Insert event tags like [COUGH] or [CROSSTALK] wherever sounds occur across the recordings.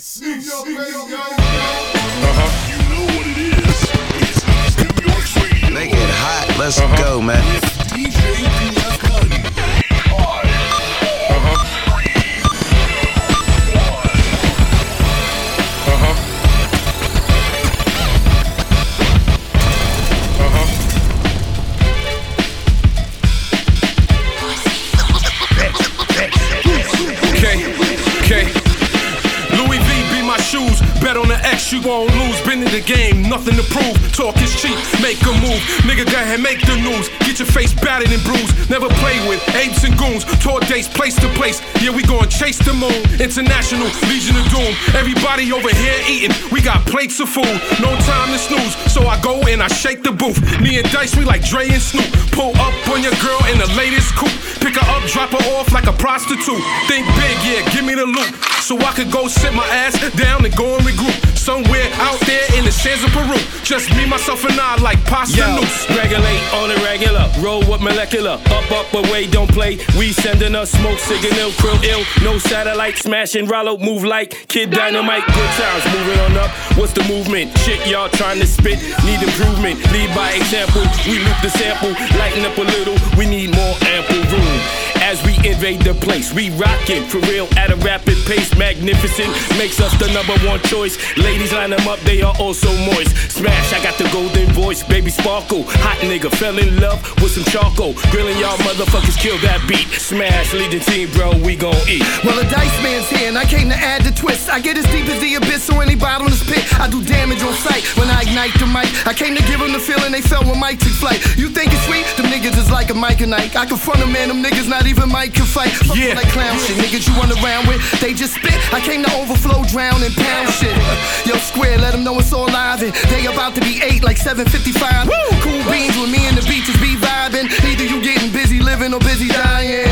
Nice. New York radio. Uh-huh. You know what it is. It's New York's radio. Make it hot. Let's go, man. DJ you won't lose. Been in the game, nothing to prove. Talk is cheap, make a move. Nigga, go ahead, make the news. Get your face battered and bruised. Never play with apes and goons. Tour dates, place to place. Yeah, we gon' chase the moon. International Legion of Doom. Everybody over here eating. We got plates of food. No time to snooze. So I go and I shake the booth. Me and Dice, we like Dre and Snoop. Pull up on your girl in the latest coupe. Pick her up, drop her off like a prostitute. Think big, yeah, give me the loot. So I could go sit my ass down and go and regroup. Somewhere out there in the sands of Peru. Just me, myself, and I like pasta Yo, noose. regulate on the regular. Roll with molecular. Up, up, away, don't play. We sending us smoke, signal, krill ill. No satellite, smashing, Rollo, move like Kid Dynamite. Good times, moving on up. What's the movement? Shit, y'all trying to spit. Need improvement. Lead by example. We loop the sample. Lighten up a little. We need more ample room. As we invade the place, we rockin' for real at a rapid pace. Magnificent makes us the number one choice. Ladies line them up, they are also moist. Smash, I got the golden voice, baby sparkle. Hot nigga, fell in love with some charcoal. Grilling y'all motherfuckers, kill that beat. Smash, lead the team, bro, we gon' eat. Well, the dice man's here, and I came to add the twist. I get as deep as the abyss, so any bottomless pit, I do damage on sight when I ignite the mic. I came to give them the feeling they felt when Mike took flight. You think it's sweet? Them niggas is like a Mike and Ike. I confront them, man, them niggas not even Mike can fight. Fuck Yeah. that clown shit, niggas you run around with, they just spit. I came to overflow, drown, and pound shit. Yo, square, let them know it's all live, and they about to be eight like 755. Cool beans with me and the beaches be vibing. Either you getting busy living or busy dying.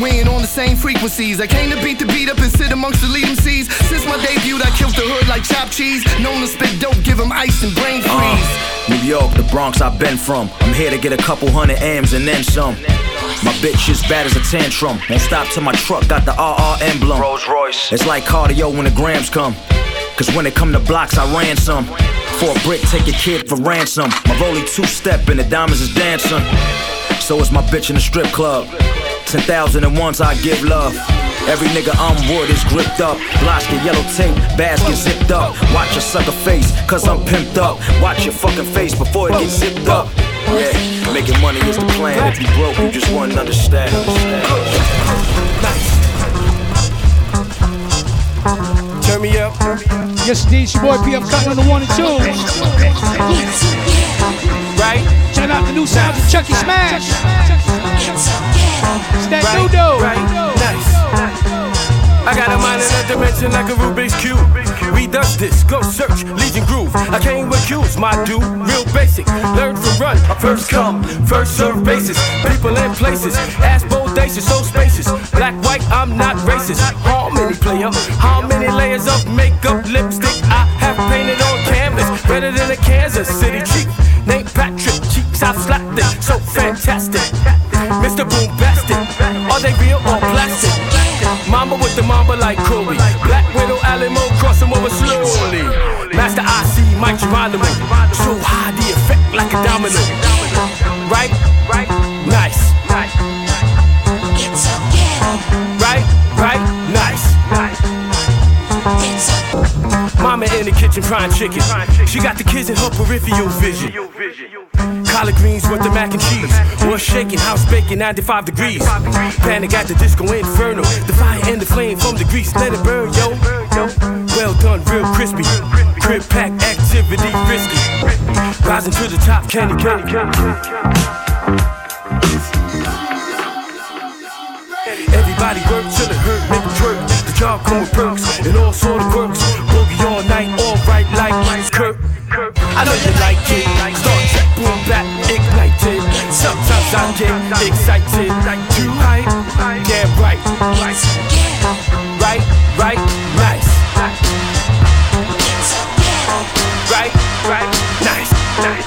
We ain't on the same frequencies. I came to beat the beat up and sit amongst the leading MCs. Since my debut, I killed the hood like chopped cheese. Known to spit dope, give 'em ice and brain freeze. Uh, New York, the Bronx I've been from. I'm here to get a couple hundred M's and then some. My bitch is bad as a tantrum. Won't stop till my truck got the RR emblem. Rolls Royce. It's like cardio when the grams come. Cause when it come to blocks, I ran some. For a brick, take your kid for ransom. My rollie two step and the diamonds is dancing. So is my bitch in the strip club. 10,000 and ones I give love. Every nigga I'm wood is gripped up. Blocks get yellow tape, bags get zipped up. Watch your sucker face, cause I'm pimped up. Watch your fucking face before it gets zipped up. Yeah, making money is the plan. If you broke, you just wouldn't understand. Turn me up. Yes, indeed, it's your boy PF Cuttin on the one and two. Right? Check out the new sounds of Chucky Smash. It's that new dude. Right? Nice. I got a mind in a dimension like a Rubik's Cube. Read us this, go search, Legion Groove. I came with cues, my dude, real basic. Learn from run, first come, first serve basis. People and places, ass bodacious, so spacious. Black, white, I'm not racist. How many player? How many layers of makeup, lipstick I have painted on canvas? Better than a Kansas City chief. Named Patrick, cheeks I've slapped it, so fantastic. Mr. Boombastic, are they real or plastic? Mama with the mamba like Kobe. Black Widow Alamo cross him over slowly. Master I IC, Mike Geronimo. So high the effect like a domino. Right? Right? Nice. Right? Right? Nice. Mama in the kitchen frying chicken. She got the kids in her peripheral vision. Collard greens with the mac and cheese. What's shaking, house baking, 95 degrees. Panic at the disco inferno. The fire and the flame from the grease, let it burn, yo. Well done, real crispy. Crib pack activity risky. Rising to the top, candy, candy, candy. Everybody work till it hurt, make it twerk. The job come with perks and all sort of quirks. Boogie all night, all right like Kirk. I know you like it. Star Trek, boom, back, ignited. Sometimes I get excited. Like too hype, yeah, right. Right, right, nice. Right, right, nice, nice.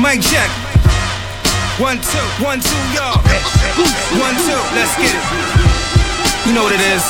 Mic check. One, two, one, two, y'all. One, two, let's get it. You know what it is.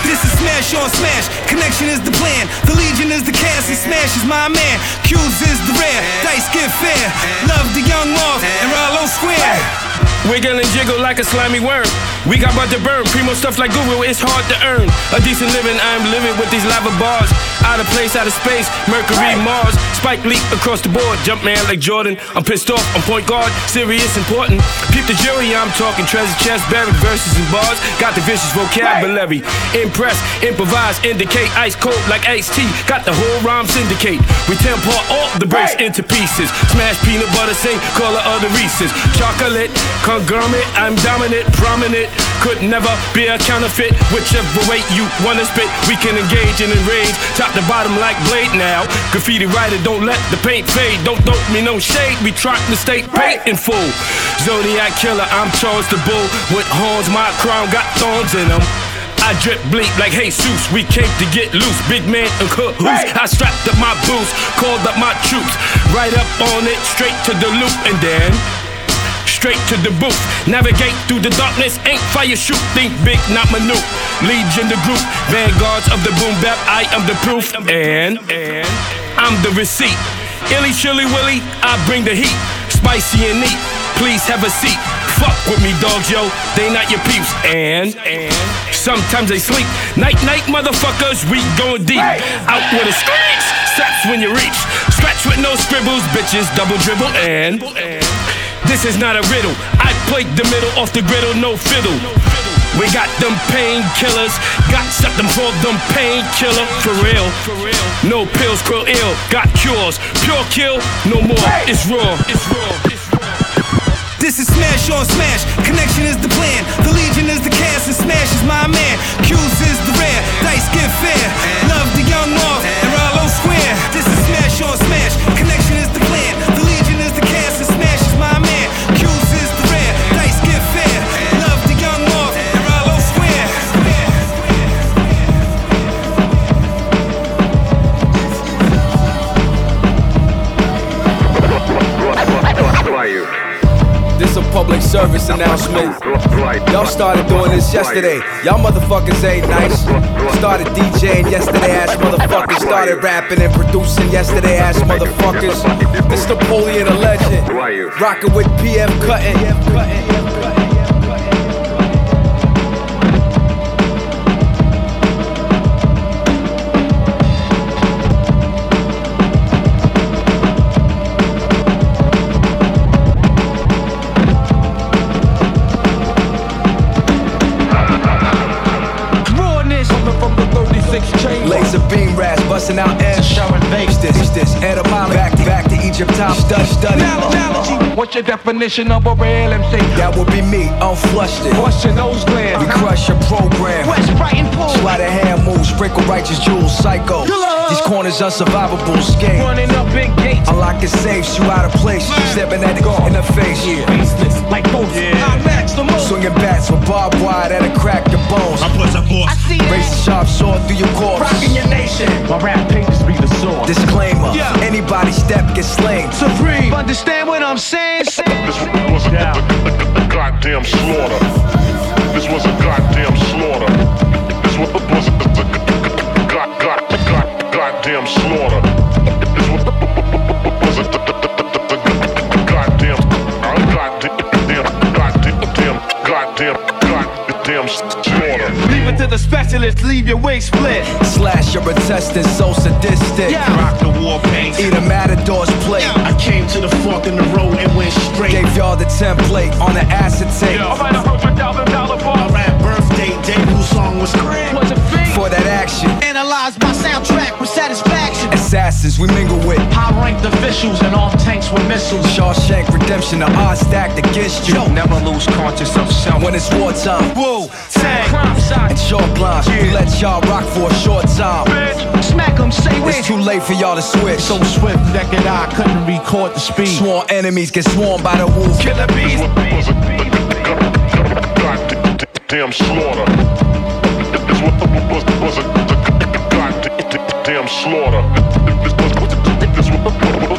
This is smash on smash. Connection is the plan. The legion is the cast, and smash is my man. Q's is the rare. Dice get fair. Love the young moth and Rollo Square. Wiggle and jiggle like a slimy worm. We got about to burn. Primo stuff like Guru, it's hard to earn. A decent living, I'm living with these lava bars. Out of place, out of space. Mercury, Mars. Spike leap across the board. Jump man like Jordan. I'm pissed off. I'm point guard. Serious, important. Peep the jury, I'm talking treasure chest, buried verses and bars. Got the vicious vocabulary. Impress, improvise, indicate. Ice cold like iced tea. Got the whole rhyme syndicate. We apart all the breaks into pieces. Smash peanut butter, sing, color it other Reese's. Chocolate, conglomerate, I'm dominant, prominent. Could never be a counterfeit. Whichever way you wanna spit, we can engage and enrage. Top to bottom like blade now. Graffiti writer, don't let the paint fade. Don't throw me no shade. We try to stay paint in full. Zodiac killer, I'm Charles the Bull. With horns, my crown got thorns in them. I drip bleep like Jesus. We came to get loose. Big man and cahoots. I strapped up my boots, called up my troops. Right up on it, straight to the loop, and then straight to the booth. Navigate through the darkness, ain't fire shoot. Think big, not maneuver. Legion the group, vanguards of the boom bap. I am the proof, and and I'm the receipt. Illy chilly willy, I bring the heat. Spicy and neat. Please have a seat. Fuck with me, dogs, yo. They not your peeps. And and sometimes they sleep. Night night, motherfuckers. We going deep. Out with a screech. Slaps when you reach. Scratch with no scribbles, bitches. Double dribble and. This is not a riddle. I played the middle off the griddle, no fiddle. We got them painkillers, got something for them painkiller for real. No pills, krill ill, got cures. Pure kill, no more. It's raw. It's raw. This is smash on smash. Connection is the plan. The legion is the cast, and smash is my man. Q's is the rare. Dice get fair. Love the young moth and Rollo Square. This is smash on smash. Connection service announcement. Y'all started doing this yesterday. Y'all motherfuckers ain't nice. Started DJing yesterday, ass motherfuckers. Started rapping and producing yesterday, ass motherfuckers. This Napoleon Da Legend. Rocking with PF Cuttin. Busting out M's. Showing bass. This, this, etymology. Back, back to Egypt, top stud study. Analogy. What's your definition of a real MC? That would be me, unflushed it. Your nose gland? We crush your program. West Brighton Pool. Slide a hand move, sprinkle righteous jewels, psycho. These corners unsurvivable, skate. Running up big gates. Unlocking safes, you out of place. Stepping at it in the face. Faceless like ghosts. I match the most. Swinging bats with barbed wire that'll crack your bones. I see Razor that. sharp sword through your corpse. Rocking your nation. My rap pages be the sword. Disclaimer: Yeah. Anybody step gets slain. Supreme. Understand what I'm saying? This was a, a, a, a goddamn slaughter. This was a goddamn slaughter. This was, was a, a, a, god, god, god, goddamn slaughter. The specialist. Leave your wig split. Slash your intestines, so sadistic. Yeah. Rock the war paint. Eat a matador's plate. I came to the fork in the road and went straight. Gave y'all the template on the acetate. I write a hundred thousand dollar My bar. rap birthday debut song was great. Was a fiend. For that action, Analyze my soundtrack with satisfaction. assassins we mingle with. High ranked officials and off tanks with missiles. Shawshank Redemption, the odds stacked against you. Never lose conscious of self. When it's wartime, Whoa. Crime side. and short blinds, we let y'all rock for a short time. Bitch. Smack 'em, say It's which. too late for y'all to switch. So swift, naked eye couldn't record the speed. Sworn enemies get swarmed by the wolf. Killer bees. was goddamn slaughter. This was, was, was a, a goddamn slaughter. This was, this was, was a, a goddamn, god,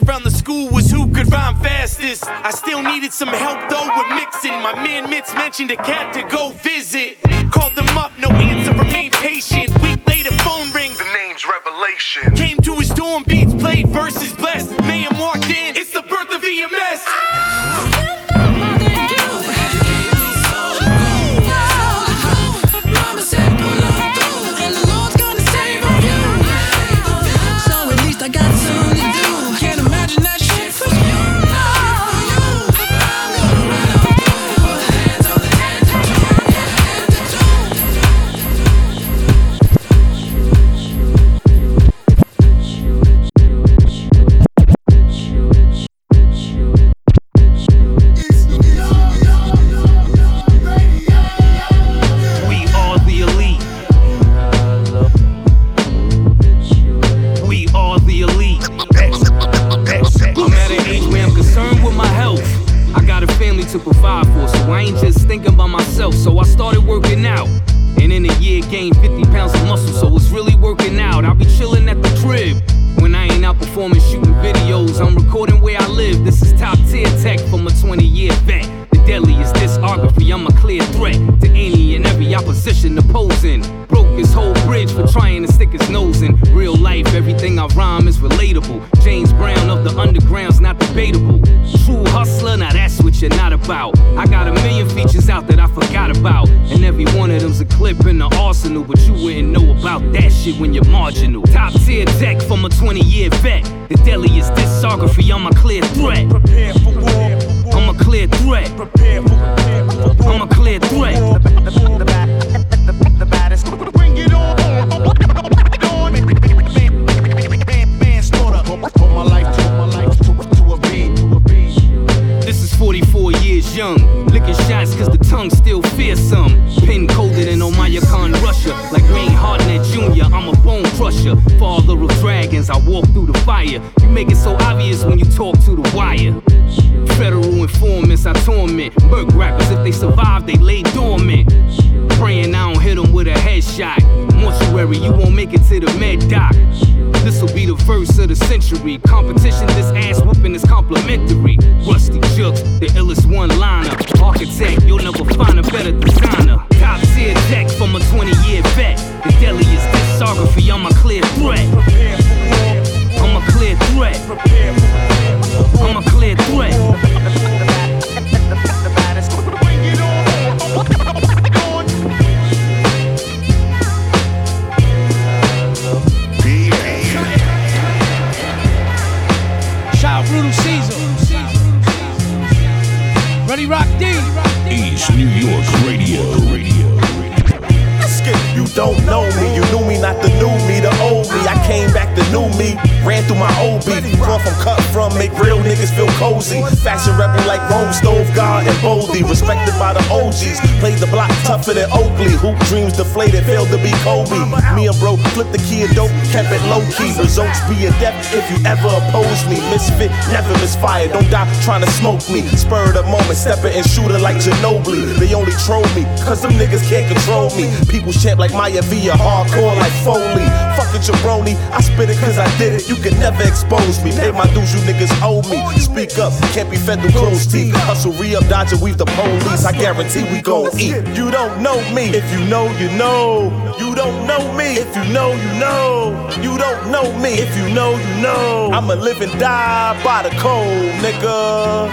around the school was who could rhyme fastest. I still needed some help though with mixing. My man Mitz mentioned a cat to go visit. Called them up, no answer, remain patient. Week later, phone rings. The name's Revelation. Came 20 year vet. The deadliest discography, I'm a clear threat. Prepare for war. I'm a clear threat. Prepare for war. I'm a clear threat. The baddest. Bring it on. Manslaughter. Put my life to my life to, to a beat. To a beat. This is 44 years young. Licking shots cause the tongue still fearsome. Pin coded Khan, Russia. Like Wayne Hardnett Jr., I'm a bone crusher. Father of dragons, I walk through the fire. You make it so obvious when you talk to the wire. Federal informants, I torment. Murk rappers, if they survive, they lay dormant. Praying I don't hit them with a headshot. Mortuary, you won't make it to the med doc. This'll be the verse of the century. Competition, this ass whooping is complimentary. Ruste Juxx, the illest one liner. Architect, you'll never find a better designer. Tier tech from a 20 year vet. The deadliest discography, I'm a clear threat. I'm a clear threat. I'm a clear threat. Don't know me. You knew me, not the new me, the old me. I came back the new me. Ran through my old beat. Draw from cut from, make real niggas feel cozy. Fashion rebel like Rome, Stove God, and Boldy. Respected by the OGs. Played the block tougher than Oakley. Hoop dreams deflated, failed to be Kobe. Me and bro flipped the key of dope, kept it low key. Results be a death if you ever oppose me. Misfit, never misfire. Don't die trying to smoke me. Spur of the moment, stepping and shooter like Ginobili. They only troll me, cause them niggas can't control me. People champ like Maya Villa, hardcore like Foley. Fuck it, jabroni. I spit it cause I did it. You can never expose me. Pay my dues, you niggas owe me. Speak up, can't be fed through closed teeth. Hustle, re up, dodge, and weave the police. I guarantee we gon' eat. You don't know me. If you know, you know. You don't know me. If you know, you know. You don't know me. If you know, you know. I'ma live and die by the code, nigga.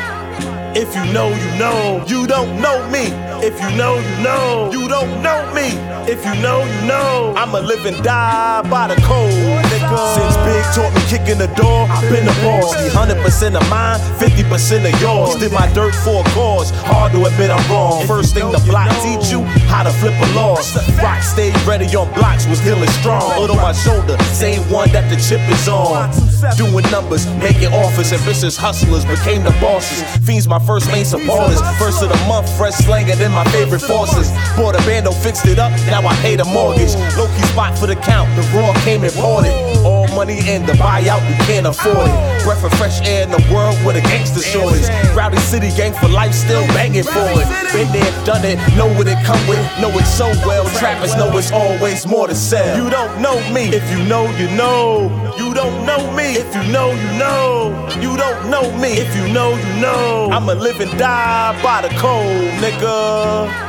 If you know, you know. You don't know me. If you know, you know. You don't know me. If you know, you know. I'ma live and die by the nigga. Since Big taught me kicking the door, I've been a boss. 100% of mine, 50% of yours. Did my dirt for a cause. Hard to admit I'm wrong. First thing the block teach you how to flip a loss. Rock stay ready on blocks was dealing strong. Hood on my shoulder, same one that the chip is on. Doing numbers, making offers, ambitious hustlers became the bosses. Fiends my first main supporters. First of the month, fresh slanger than my favorite forces. Bought a bando, fixed it up, now I pay the mortgage. Low key spot for the count, the raw came imported. All money in the buyout, you can't afford it. Breath of fresh air in the world with a gangster shortage. Rowdy city gang for life, still banging for it. Been there, done it, know what it come with, know it so well. Trappers know it's always more to sell. You don't know me, if you know, you know. You don't know me, if you know, you know. You don't know me, if you know, you know. I'ma live and die by the code, nigga.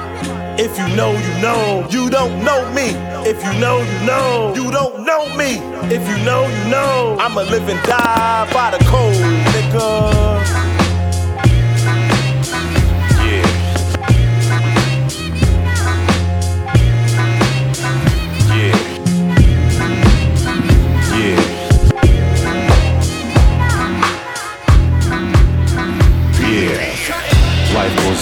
If you know, you know. You don't know me. If you know, you know. You don't know me. If you know, you know. I'ma live and die by the code, nigga.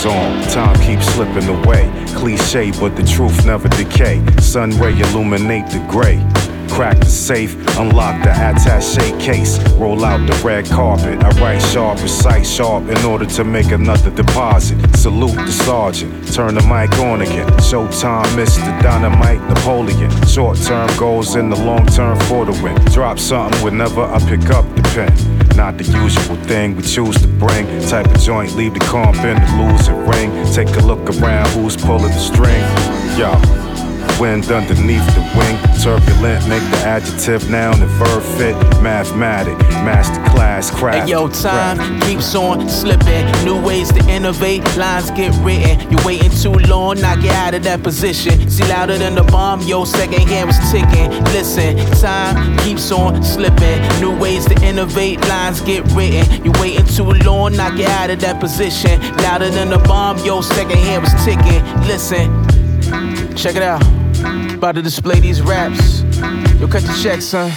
Goes on, time keeps slipping away. Cliche, but the truth never decay. Sun ray illuminate the gray. Crack the safe, unlock the attache case. Roll out the red carpet. I write sharp, recite sharp in order to make another deposit. Salute the sergeant, turn the mic on again. Showtime, Mr. Dynamite Napoleon. Short term goals in the long term for the win. Drop something whenever I pick up the pen. Not the usual thing we choose to bring. Type of joint, leave the comp in the losing ring. Take a look around, who's pulling the string? Yo. Wind underneath the wing. Turbulent, make the adjective noun and verb fit. Mathematic, master class, craft. Hey yo, time keeps on slipping. New ways to innovate, lines get written. You're waiting too long, now get out of that position. See louder than the bomb, yo, second hand was ticking. Listen, time keeps on slipping. New ways to innovate, lines get written. You're waiting too long, now get out of that position. Louder than the bomb, yo, second hand was ticking. Listen, check it out. About to display these raps. Yo, cut the check, son.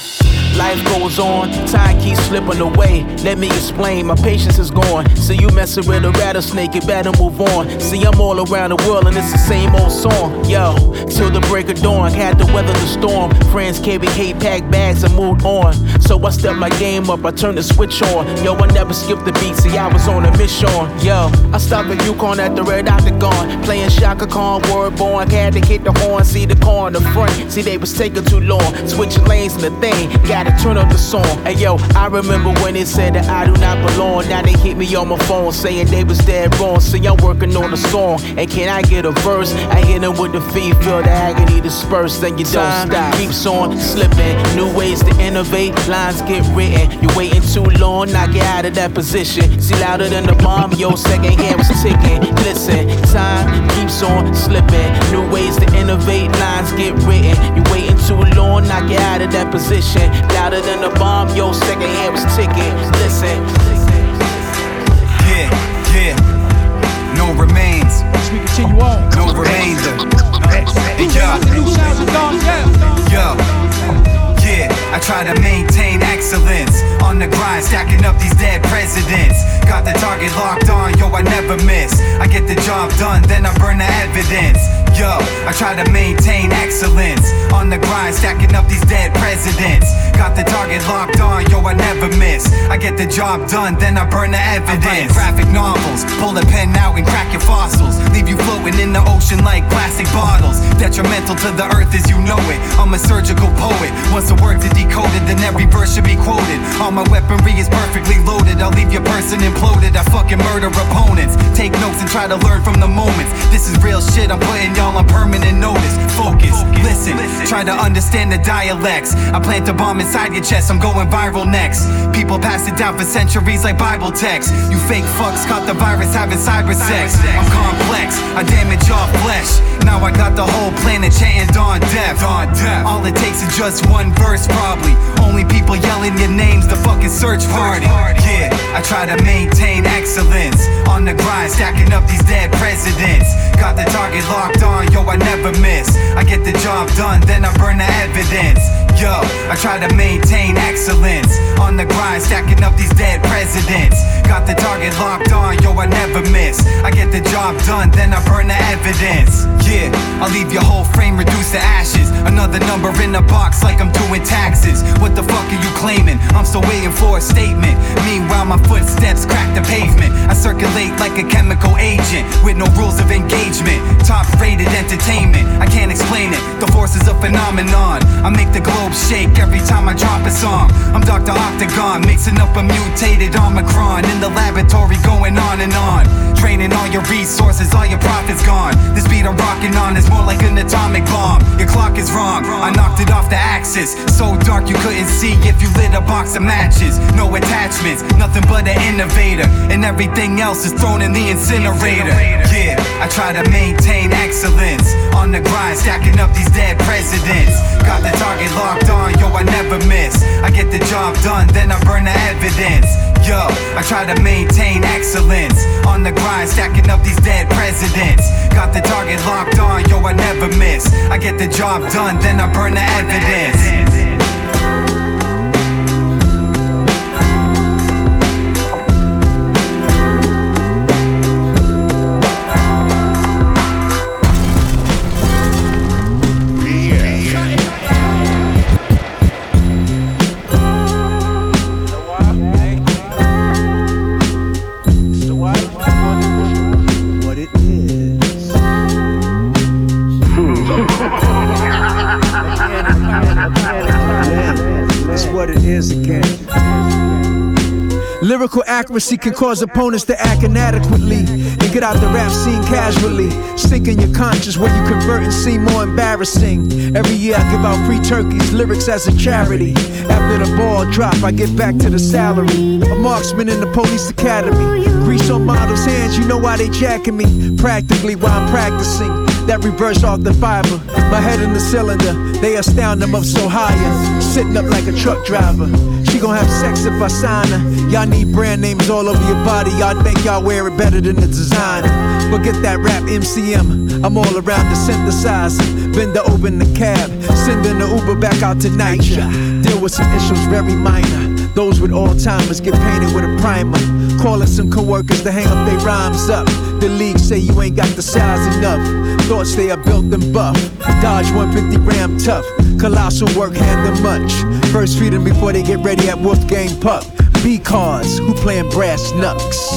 Life goes on, time keeps slipping away. Let me explain, my patience is gone. See you messing with a rattlesnake, you better move on. See, I'm all around the world and it's the same old song. Yo, till the break of dawn, had to weather the storm. Friends carry hate, pack bags and moved on. So I stepped my game up, I turned the switch on. Yo, I never skipped the beat, see, I was on a mission. Yo, I stopped at Yukon at the Red Octagon. Playing Chaka Khan, word born, had to hit the horn, see the car in the front. See, they was taking too long, switching lanes in the thing. Gotta turn up the song. And yo, I remember when they said that I do not belong. Now they hit me on my phone saying they was dead wrong. See, I'm working on a song. And can I get a verse? I hit them with the feet, feel the agony disperse. Then you don't stop. Keeps on slipping. New ways to innovate, lines get written. You're waiting too long, now get out of that position. See, louder than the bomb, yo, second hand was ticking. Listen, time keeps on slipping. New ways to innovate, lines get written. You're waiting too long, now get out of that position. Louder than the bomb, yo, second hand was ticking. Listen. Yeah, yeah. No remains. We continue on. No remainder. Hey, yo. Of Don Yo. Yeah, I try to maintain excellence. On the grind, stacking up these dead presidents. Got the target locked on, yo, I never miss. I get the job done, then I burn the evidence. Yo, I try to maintain excellence. On the grind, stacking up these dead presidents. Got the target locked on, yo, I never miss. I get the job done, then I burn the evidence. graphic novels, pull the pen out and crack your fossils. Leave you floating in the ocean like plastic bottles. Detrimental to the earth as you know it. I'm a surgical poet. Once the words are decoded, then every verse should be quoted. All my weaponry is perfectly loaded. I'll leave your person imploded. I fucking murder opponents. Take notes and try to learn from the moments. This is real shit. I'm putting on permanent notice. Focus, listen, try to understand the dialects. I plan to bomb inside your chest. I'm going viral next. People pass it down for centuries like Bible text. You fake fucks caught the virus having cyber sex. I'm complex. I damage your flesh. Now I got the whole planet chanting Don Def. All it takes is just one verse, probably. Only people yelling your names, the fucking search party. Yeah, I try to maintain excellence. On the grind, stacking up these dead presidents. Got the target locked on, yo, I never miss. I get the job done, then I burn the evidence. Yo, I try to maintain excellence. On the grind, stacking up these dead presidents. Got the target locked on, yo, I never miss. I get the job done, then I burn the evidence. Yeah, I'll leave your whole frame reduced to ashes. Another number in the box, like I'm doing taxes. What the fuck are you claiming? I'm still waiting for a statement. Meanwhile, my footsteps crack the pavement. I circulate like a chemical agent with no rules of engagement. Top rated entertainment, I can't explain it. The force is a phenomenon. I make the globe shake every time I drop a song. I'm Dr. Octagon, mixing up a mutated Omicron in the laboratory, going on and on. Draining all your resources, all your profits gone. This beat I'm rocking on is more like an atomic bomb. Your clock is wrong, I knocked it off the axis. So dark you couldn't see if you lit a box of matches. No attachments, nothing but an innovator. And everything else is thrown in the incinerator. Yeah, I try to maintain excellence. On the grind, stacking up these dead presidents. Got the target locked on, yo, I never miss. I get the job done, then I burn the evidence. Yo, I try to maintain excellence. On the grind, stacking up these dead presidents. Got the target locked on, yo, I never miss. I get the job done, then I burn the evidence. Lyrical accuracy can cause opponents to act inadequately. In get out the rap scene casually. Sink in your conscience where you convert and seem more embarrassing. Every year I give out free turkeys, lyrics as a charity. After the ball drop, I get back to the salary. A marksman in the police academy. Grease on models' hands, you know why they jacking me. Practically while I'm practicing. That reverse off the fiber. My head in the cylinder, they astound them up so higher. Sitting up like a truck driver. She gon' have sex if I sign her. Y'all need brand names all over your body. Y'all think y'all wear it better than the designer. Forget that rap MCM. I'm all around the synthesizer. To open the cab. Sending the Uber back out to tonight. Deal with some issues very minor. Those with Alzheimer's get painted with a primer. Calling some coworkers to hang up their rhymes up. The league say you ain't got the size enough. Thoughts they are built and buff. Dodge 150 gram tough. Colossal work hand them much. First feed them before they get ready at Wolfgang Puck. B cars, who playing brass knucks?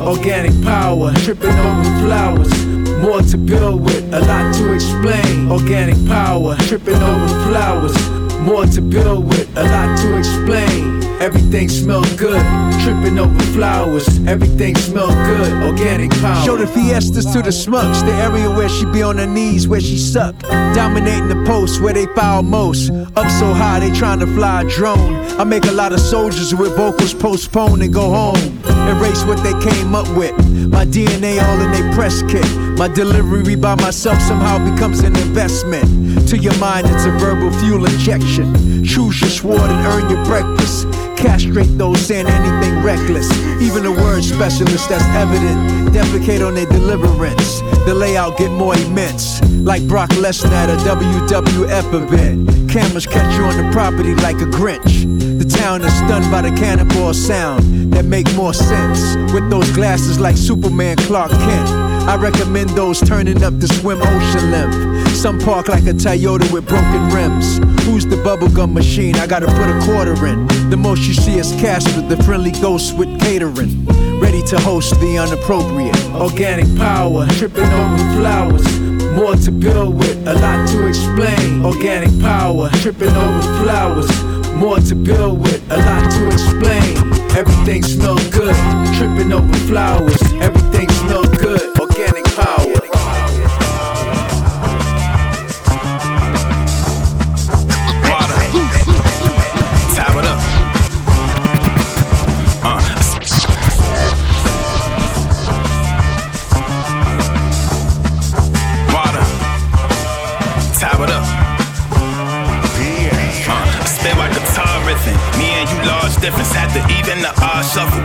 Organic power, tripping over flowers. More to build with, a lot to explain. Organic power, tripping over flowers. More to build with, a lot to explain. Everything smell good, tripping over flowers. Everything smell good, organic power. Show the fiestas to the smucks, the area where she be on her knees, where she suck. Dominating the post where they foul most. Up so high, they trying to fly a drone. I make a lot of soldiers with vocals postponed and go home. Erase what they came up with. My DNA all in a press kit. My delivery by myself somehow becomes an investment. To your mind, it's a verbal fuel injection. Choose your sword and earn your breakfast. Castrate those saying anything reckless. Even the word specialist that's evident. Defecate on their deliverance. The layout get more immense. Like Brock Lesnar at a WWF event. Cameras catch you on the property like a Grinch. The town is stunned by the cannonball sound that make more sense. With those glasses like Superman Clark Kent. I recommend those turning up to swim ocean length. Some park like a Toyota with broken rims. Who's the bubblegum machine? I gotta put a quarter in. The most you see is Casper, the friendly ghost with catering. Ready to host the unappropriate. Organic power, tripping over flowers. More to build with, a lot to explain. Organic power, tripping over flowers. More to build with, a lot to explain. Everything smell good, tripping over flowers. Everything smell good, the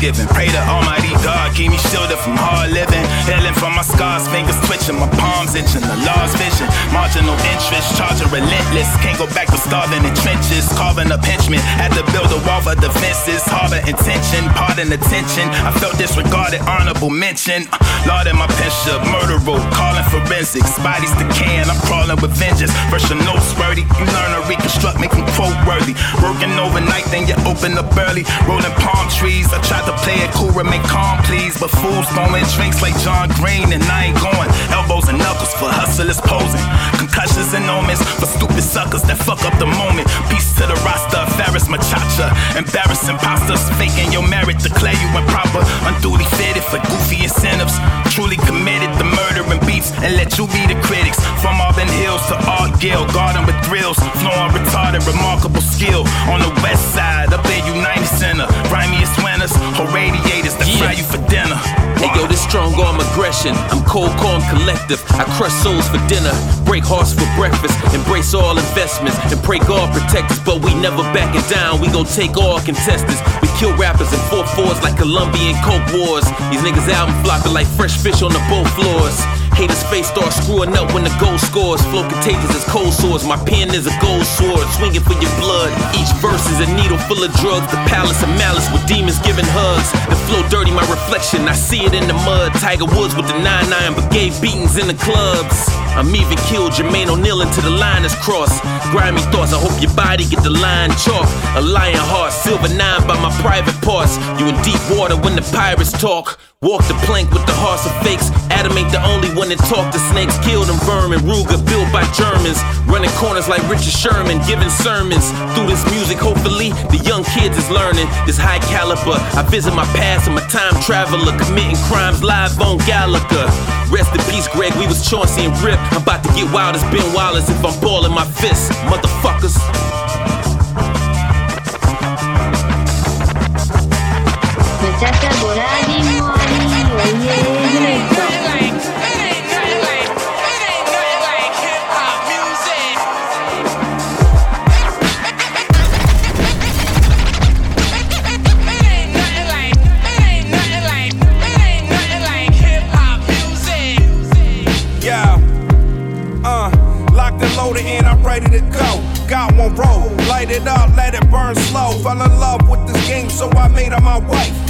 given. Pray to Almighty God, keep me shielded from hard living. Healing from my scars, fingers twitching, my palms itching. The lost vision, marginal interest, charging relentless. Can't go back to starving in trenches, carving up henchmen. Had to build a wall for defenses, harbor intention, pardon attention. I felt disregarded, honorable mention. Uh, Lord in my pension, murderer, calling forensics. Bodies decaying, I'm crawling with vengeance. Version no worthy, you learn to reconstruct, make them quote worthy. Working overnight, then you open up early. Rolling palm trees, I tried to play it cool, remain calm, please. But fools throwing drinks like John Green, and I ain't going. Elbows and knuckles for hustlers posing. Concussions and omens for stupid suckers that fuck up the moment. Peace to the roster, Ferris Machacha. Embarrassing imposters, faking your merit, declare you improper. Unduly fitted for goofy incentives. Truly committed to murdering beats and let you be the critics. From Auburn Hills to Art Gill, garden with thrills. Flowing retarded, remarkable skill. On the west side, aggression. I'm cold, calm, collective. I crush souls for dinner, break hearts for breakfast, embrace all investments, and pray God protect us. But we never back it down. We gon' take all contestants. We kill rappers in four fours like Colombian Coke Wars. These niggas album flopping like fresh fish on the boat floors. Haters face start screwing up when the goal scores. Flow contagious as cold sores. My pen is a gold sword, swinging for your blood. Each verse is a needle full of drugs. The palace of malice with demons giving hugs. The flow dirty, my reflection. I see it in the mud. Tiger Woods with the 9-9 brigade beatings in the clubs. I'm even killed Jermaine O'Neal until the line is crossed. Grimy thoughts, I hope your body get the line chalk. A lion heart, silver nine by my private parts. You in deep water when the pirates talk. Walk the plank with the hearts of fakes. Adam ain't the only one that talk to snakes. Kill them vermin. Ruger built by Germans. Running corners like Richard Sherman. Giving sermons. Through this music, hopefully, the young kids is learning. This high caliber. I visit my past. I'm a time traveler. Committing crimes live on Gallagher. Rest in peace, Greg. We was Chauncey and Rip. I'm about to get wild as Ben Wallace if I'm balling my fists. Motherfuckers. Got one roll, light it up, let it burn slow. Fell in love with this game, so I made her my wife.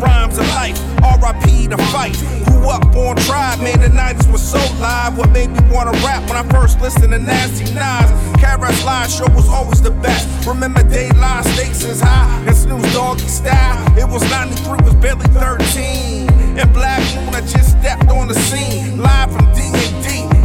Rhymes, and life. R.I.P. the fight. Grew up on tribe, man, the 90s was so live. What made me wanna rap when I first listened to Nasty Nas? Carrot's live show was always the best. Remember Daylight Stakes is high and Snoop Doggy style. It was 93, was barely 13. And Black Moon, I just stepped on the scene. Live from D&D.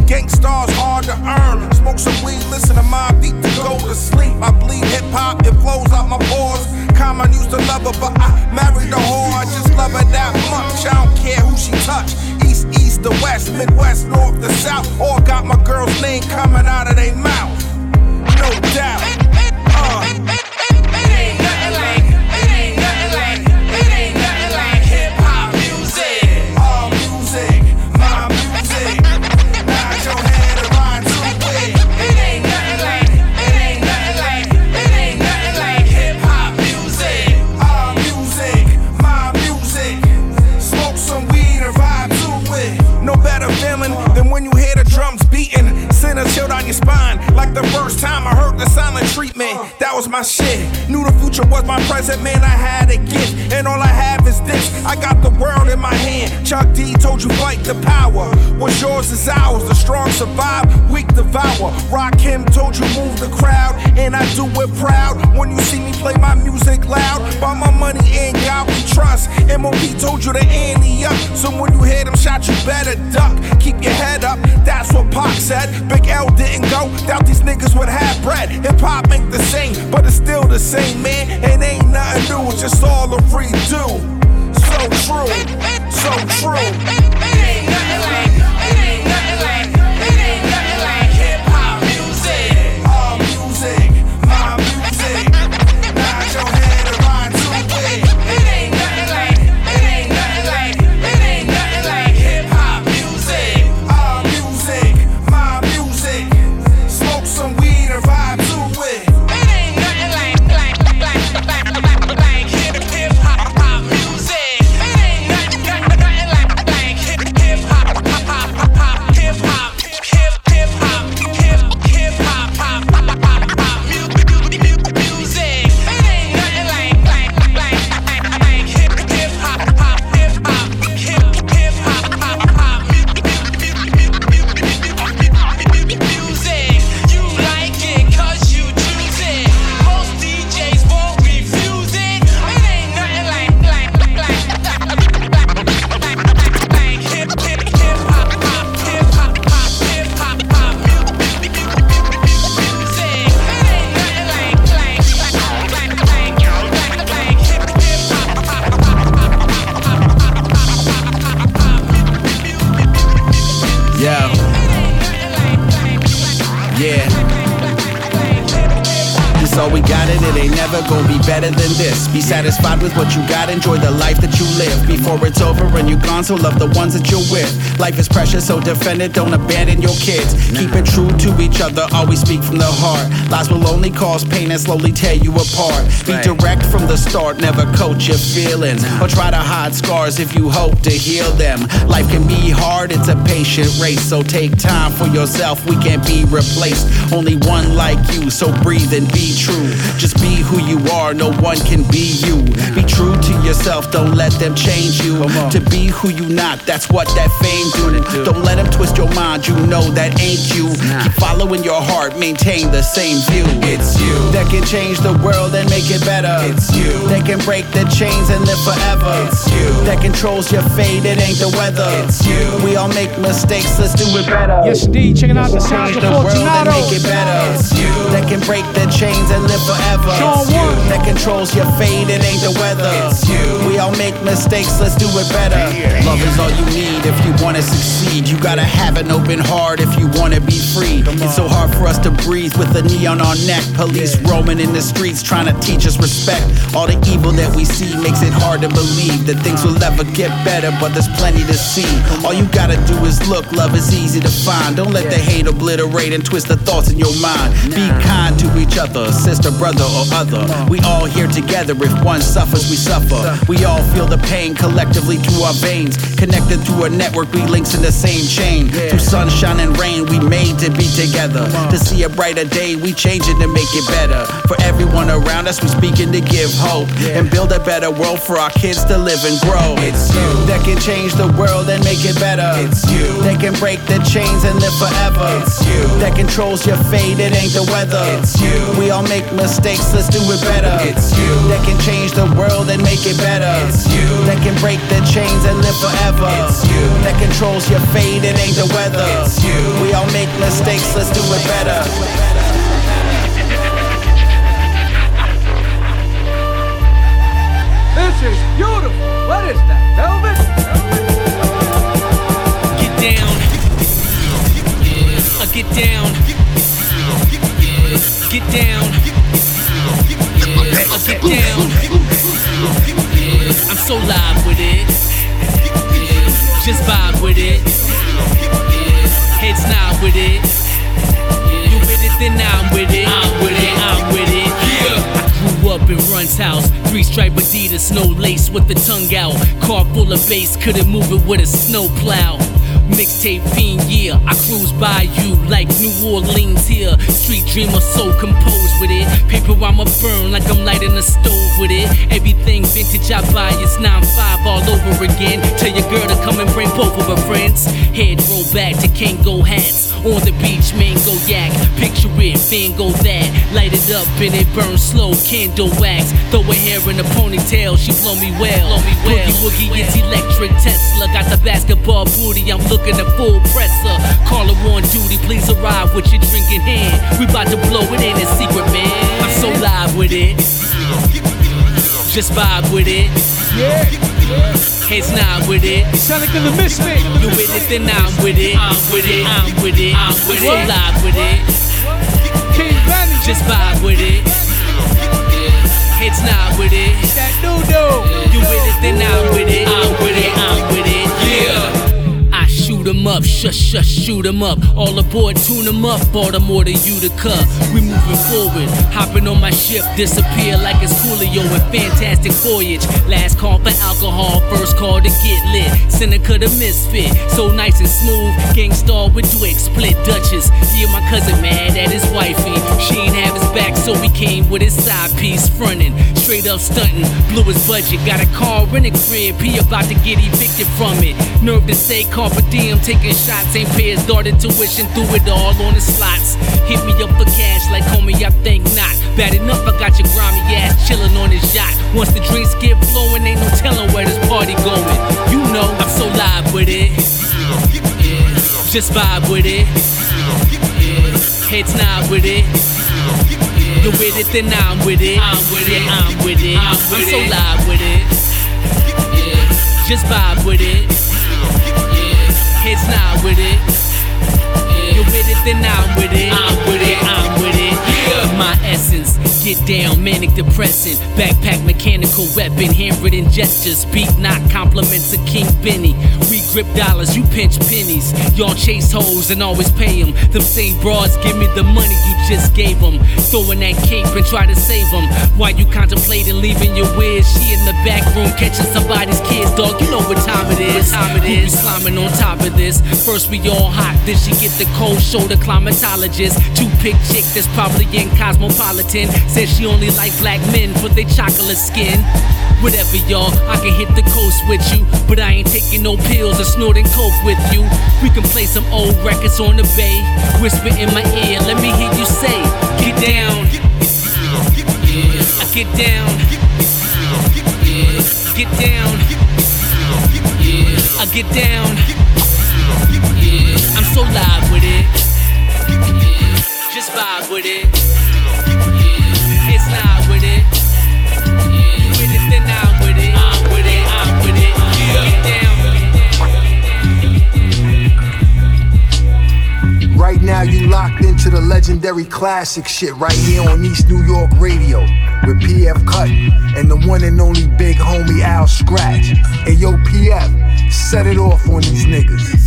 Gang Starr's hard to earn. Smoke some weed, listen to my beat to go to sleep. I bleed hip hop, it flows out my pores. Common used to love her, but I married the whore. I just love her that much. I don't care who she touch. East, east, the west, Midwest, north, the south. All got my girl's name coming out of their mouth. No doubt. The silent treatment. That was my shit. Knew the future was my present, man. I had a gift. And all I have is this. I got the world in my hand. Chuck D told you fight the power. What's yours is ours. The strong survive, weak devour. Rakim told you move the crowd. And I do it proud. When you see me play my music loud. buy my money and God we trust. MOP told you to ante up. So when you hear them shot, you better duck. Keep your head up. That's what Pac said. Big L didn't go. Doubt these niggas would have bread. Hip hop ain't the same, but it's still the same, man. And ain't nothing new. It's just all a redo. So true. So true. So defend it, don't abandon your kids. Keep it true to each other, always speak from the heart. Lies will only cause pain and slowly tear you apart. Be direct from the start, never coach your feelings. Or try to hide scars if you hope to heal them. Life can be hard, it's a patient race, so take time for yourself, we can't be replaced. Only one like you, so breathe and be true. true. Just be who you are, no one can be you. Be true to yourself, don't let them change you. To be who you not, that's what that fame do. Don't let them twist your mind, you know that ain't you. Keep following your heart, maintain the same view. It's you that can change the world and make it better. It's you that can break the chains and live forever. It's you that controls your fate, it ain't the weather. It's you. We all make mistakes, let's do it better. Yes, indeed. Checking out the sounds Change of the world and Fortunato. make it better. It's you that can break the chains and live forever. Sean It's you that controls your fate, it ain't the weather. It's you. We all make mistakes, let's do it better. Love is all you need if you wanna succeed. You gotta have an open heart if you wanna be free. It's so hard for us to breathe with a knee on our neck. Police roaming in the streets trying to teach us respect. All the evil that we see makes it hard to believe that things will ever get better, but there's plenty to see. All you gotta do is look, love is easy to find. Don't let the hate obliterate and twist the thoughts in your mind. Be kind to each other, sister, brother, or other. We all here together. If one suffers, we suffer. We all feel the pain collectively through our veins. Connected through a network, we links in the same chain. Through sunshine and rain, we made to be together. To see a brighter day, we changing to make it better. For everyone around us, we speaking to give hope and build a better world for our kids to live and grow. It's you that can change the world and make it better. It's you that can break the chains and live forever. It's you that controls your fate, it ain't the weather. It's you. We all make mistakes, let's do it better. It's you that can change the world and make it better. It's you that can break the chains and live forever. It's you that controls your fate, it ain't the weather. It's you. We all make mistakes, let's do it better. Is beautiful. What is that? Velvet? Get down. Uh, get down. Get down. Uh, get down. I'm so live with it. Stripe Adidas, no lace with the tongue out. Car full of bass, couldn't move it with a snow plow. Mixtape fiend, yeah, I cruise by you like New Orleans here. Street dreamer, so composed with it. Paper I'ma burn like I'm lighting a stove with it. Everything vintage I buy is 9-5 all over again. Tell your girl to come and bring both of her friends. Head roll back to Kango hats. On the beach, mango yak. Picture it, fan go that. Light it up and it burns slow, candle wax. Throw her hair in a ponytail, she blow me well. Blow me well. Boogie woogie, it's electric Tesla. Got the basketball booty, I'm looking at full presser. Call her on duty, please arrive with your drink in hand. We bout to blow it, in, a secret, man. I'm so live with it. Just vibe with it. Yeah. Heads nod with it. Sonic and the Misfit. You with it, then I'm with it. I'm with it. I'm with it. I'm with it. So live with it. Just vibe with it. Heads nod with it. That doo-doo. You with it, then I'm with it. I'm with it. I'm with it. Yeah. Shoot 'em up, shush, shush, shoot 'em up. All aboard, Tune tune 'em up, Baltimore to Utica. We moving forward, hopping on my ship, disappear like it's Coolio in Fantastic Voyage. Last call for alcohol, first call to get lit. Senica the misfit, so nice and smooth. Gang Starr with DWYCK, split Duchess. Yeah, my cousin mad at his wifey. She ain't have his back, so we came with his side piece frontin'. Straight up stuntin', blew his budget. Got a car in a crib, he about to get evicted from it. Nerve to say carpe taking shots. Ain't pay his daughter tuition, threw it all on the slots. Hit me up for cash like homie, I think not. Bad enough, I got your grimy ass chillin' on his yacht. Once the drinks get flowing, ain't no telling where this party going. You know, I'm so live with it. Just vibe with it. Heads nod with it. You with it, then I'm with it. I'm with it. I'm with it. I'm, with so live with it. Just vibe with it. Heads not with it. You with it, then I'm with it. I'm with it. I'm with it. Yeah. My essence, get down, manic depressing. Backpack, mechanical weapon, handwritten gestures. Beat not compliments of King Benny. We grip dollars, you pinch pennies. Y'all chase hoes and always pay them. Them same broads give me the money you just gave them. Throwing that cape and try to save them. While you contemplating leaving your wiz, she in the back room catching somebody's kids, dog. You know what time it is. What time it is. We climbing on top of this. First we all hot, then she get the cold shoulder climatologist. Two pick chick that's probably in cosmopolitan. Said she only like black men for their chocolate skin. Whatever, y'all, I can hit the coast with you. But I ain't taking no pills or snorting coke with you. We can play some old records on the bay. Whisper in my ear, let me hear you say, Get down. Yeah, I get down. Yeah, get down. Yeah, I get down. Yeah, I'm so live with it. Just vibe with it. Right now, you locked into the legendary classic shit right here on East New York Radio with PF Cut and the one and only big homie Al Skratch. Hey, yo, PF, set it off on these niggas.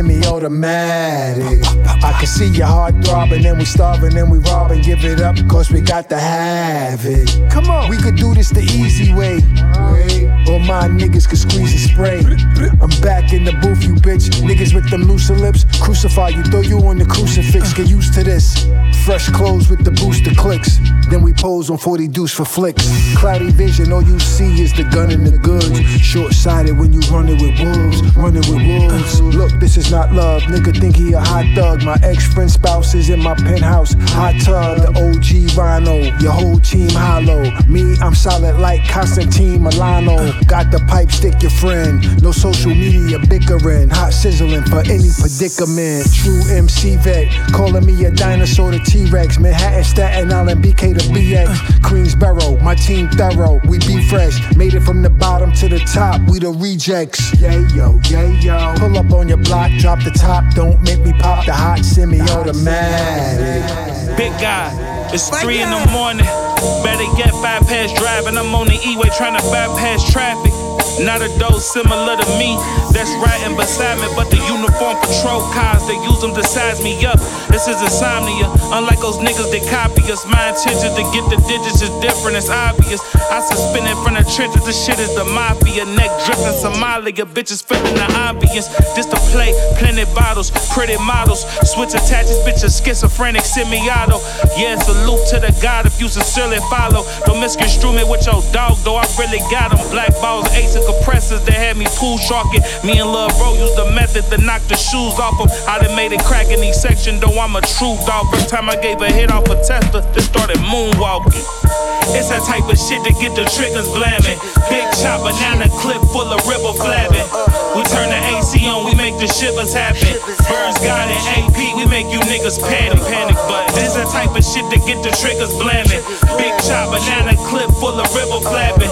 Semi-automatic. I can see your heart throbbing, and we starving, and we robbing. Give it up, cause we got to have it. Come on, we could do this the easy way. Or my niggas could squeeze and spray. I'm back in the booth, you bitch. Niggas with them looser lips, crucify you, throw you on the crucifix. Get used to this. Fresh clothes with the booster clicks. Then we pose on 40 deuce for flicks. Cloudy vision, all you see is the gun and the goods. Short sighted when you running with wolves, running with wolves. Look, this is not love. Nigga think he a hot thug. My ex friend spouse is in my penthouse. Hot tub, the OG Rhino. Your whole team hollow. Me, I'm solid like Constantine Milano. Got the pipe, stick your friend. No social media bickering. Hot sizzling for any predicament. True MC vet. Calling me a dinosaur to T Rex. Manhattan, Staten Island, BK to BX. Queensboro, my team thorough. We be fresh. Made it from the bottom to the top. We the rejects. Yeah, yo, yeah, yo. Pull up on your block, drop the top. Don't make me pop the hot semi automatic. Big guy, it's three in the morning. Better get bypass driving. I'm on the E-way trying to bypass traffic. Not a dose similar to me that's riding beside me, but the uniform patrol cars they use them to size me up. This is insomnia, unlike those niggas that copy us. My intention to get the digits is different, it's obvious. I suspend it from the trenches, this shit is the mafia. Neck dripping Somalia, bitches feeling the ambience. Just to play, plenty bottles, pretty models. Switch attaches, bitches schizophrenic, semi-auto. Yeah, salute to the God if you sincerely follow. Don't misconstrue me with your dog, though I really got them. Black balls, ace and compressors that had me pool sharking. Me and Lil Bro used the method to knock the shoes off them. I done made it crack in each section, though I'm a true dog. First time I gave a hit off a Tesla, just started moonwalking. It's that type of shit to get the triggers blamming. Big chop, banana clip full of ribble flapping. We turn the AC on, we make the shivers happen. Burns God and AP, we make you niggas panic, panic. But this the type of shit to get the triggers blamming. Big chop, banana clip full of ribble flapping.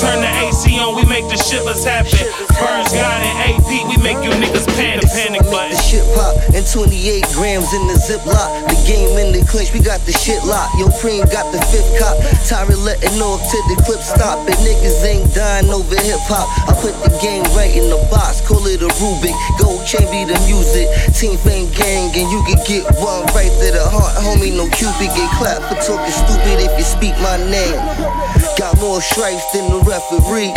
Turn the AC on, we make the shivers happen. Burns God and AP, we make you niggas panic, panic. But the shit pop and 28 grams in the ziplock. The game in the clinch, we got the shit locked. Yo, Preem got the fifth cop. TYRNT letting off till the clip stop. And niggas ain't dying over hip hop. I put the game right in the box, call it a Rubik. Gold chain be the music. Team fame gang, and you can get one right to the heart. Homie, no Cupid get clapped for talking stupid if you speak my name. Got more stripes than the referee.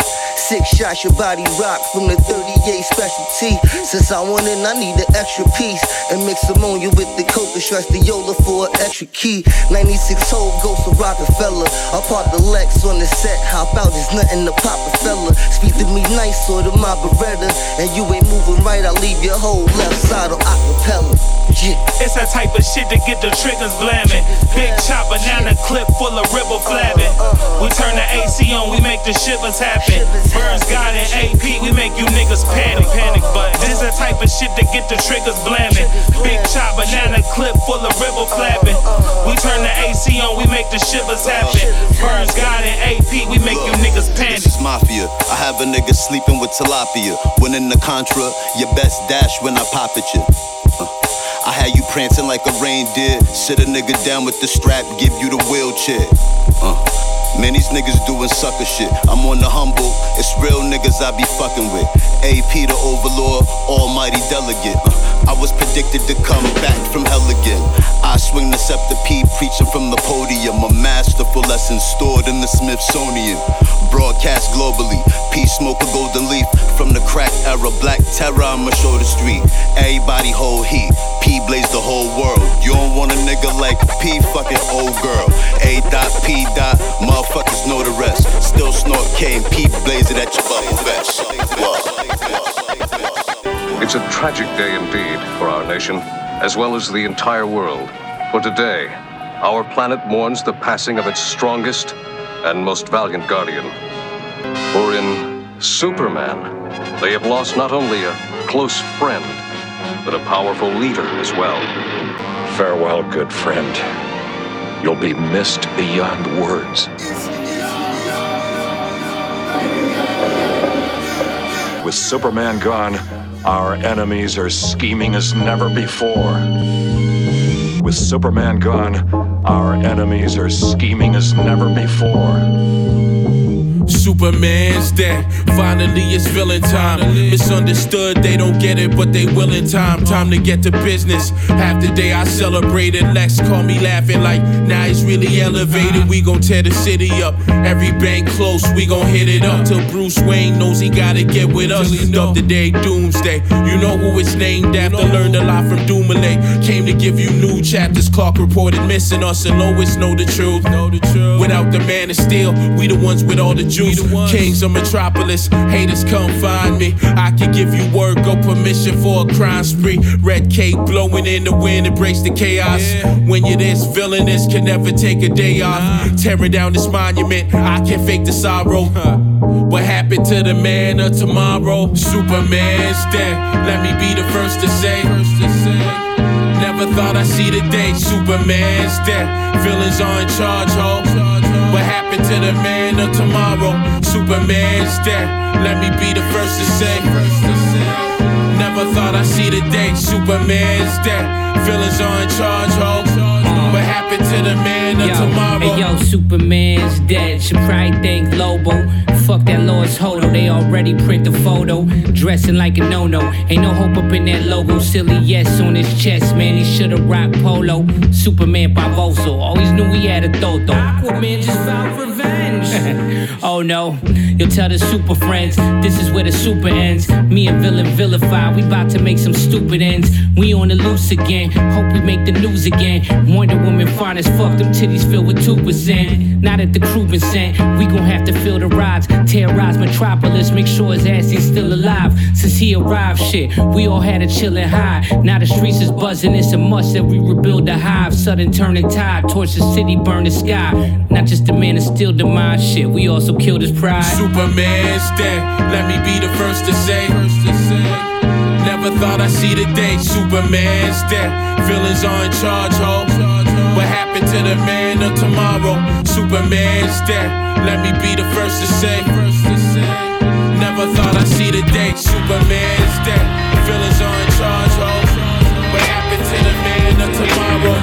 Six shots, your body rock from the 38 specialty. Since I won it, I need an extra piece. And mix ammonia with the coca, stress the Yola for an extra key. 96 hole ghost of Rockefeller. I park the Lex on the set, hop out, there's nothing to pop a fella. Speak to me nice, or to my Beretta. And you ain't moving right, I'll leave your whole left side on acapella. Yeah. It's that type of shit to get the triggers blamming. Big chopper, chop, banana clip full of ribble flapping. We turn the AC on, we make the shivers happen. Burns God and AP, we make you niggas panic, panic. But this the type of shit that get the triggers blamming. Big chop, banana clip full of ribble flapping. We turn the AC on, we make the shivers happen. Burns God and AP, we make you niggas panic. This is mafia. I have a nigga sleeping with tilapia. Winning the contra, your best dash when I pop at you. Uh, I had you prancing like a reindeer. Sit a nigga down with the strap, give you the wheelchair. Uh, man, these niggas doing sucker shit. I'm on the humble, it's real niggas I be fucking with. AP the overlord, almighty delegate. Uh, I was predicted to come back from hell again. I swing the scepter P, preaching from the podium. A masterful lesson stored in the Smithsonian. Broadcast globally, peace smoke a golden leaf. from the crack era. Black terror, I'ma show the street. Everybody hold heat. P blaze the whole world. You don't want a nigga like P fucking old girl. A dot, P dot, motherfuckers know the rest. Still snort K and P blaze it at your bubble vest. It's a tragic day indeed for our nation, as well as the entire world. For today, our planet mourns the passing of its strongest and most valiant guardian. For in Superman, they have lost not only a close friend, but a powerful leader as well. Farewell, good friend. You'll be missed beyond words. With Superman gone, our enemies are scheming as never before. With Superman gone, our enemies are scheming as never before. Superman's dead. Finally, it's villain time. Misunderstood, they don't get it, but they will in time. Time to get to business. Half the day I celebrated. Lex called me laughing like, now he's really elevated. We gon' tear the city up. Every bank close, we gon' hit it up. Till Bruce Wayne knows he gotta get with us. Up the day, doomsday. You know who it's named after. Learned a lot from Dumoulin. Came to give you new chapters. Clark reported missing us, and Lois know the truth. Without the man of steel, we the ones with all the juice. Kings of Metropolis, haters come find me. I can give you word, go permission for a crime spree. Red cape blowing in the wind, embrace the chaos. When you're this villainous, can never take a day off. Tearing down this monument, I can fake the sorrow. What happened to the man of tomorrow? Superman's dead. Let me be the first to say. Never thought I'd see the day. Superman's dead. Villains are in charge, ho. What happened to the man of tomorrow? Superman's dead. Let me be the first to say. Never thought I'd see the day. Superman's dead. Villains are in charge, ho. Mm-hmm. What happened to the man of yo, tomorrow? Hey, yo, Superman's dead. Should probably thank Lobo. Fuck that Lord's Hodo. They already print the photo. Dressing like a no no. Ain't no hope up in that logo. Silly yes on his chest, man. He should've rocked polo. Superman Barboso. Always knew he had a toto. Aquaman just found revenge. [LAUGHS] oh no. You'll tell the super friends. This is where the super ends. Me and villain vilify. We about to make some stupid ends. We on the loose again. Hope we make the news again. Wonder Woman fine as fuck. Them titties filled with 2%. Now that the crew been sent, we gon' have to fill the rods. Terrorize Metropolis. Make sure his ass ain't still alive. Since he arrived, shit. We all had a chillin' high. Now the streets is buzzing. It's a must that we rebuild the hive. Sudden turning tide. Torch the city, burn the sky. Not just the man that still the mind. Shit, we also killed his pride. Superman's dead. Let me be the first to say. Never thought I'd see the day. Superman's dead. Villains are in charge, ho. What happened to the man of tomorrow? Superman's dead. Let me be the first to say. Never thought I'd see the day. Superman's dead. Villains are in charge, ho. What happened to the man of tomorrow?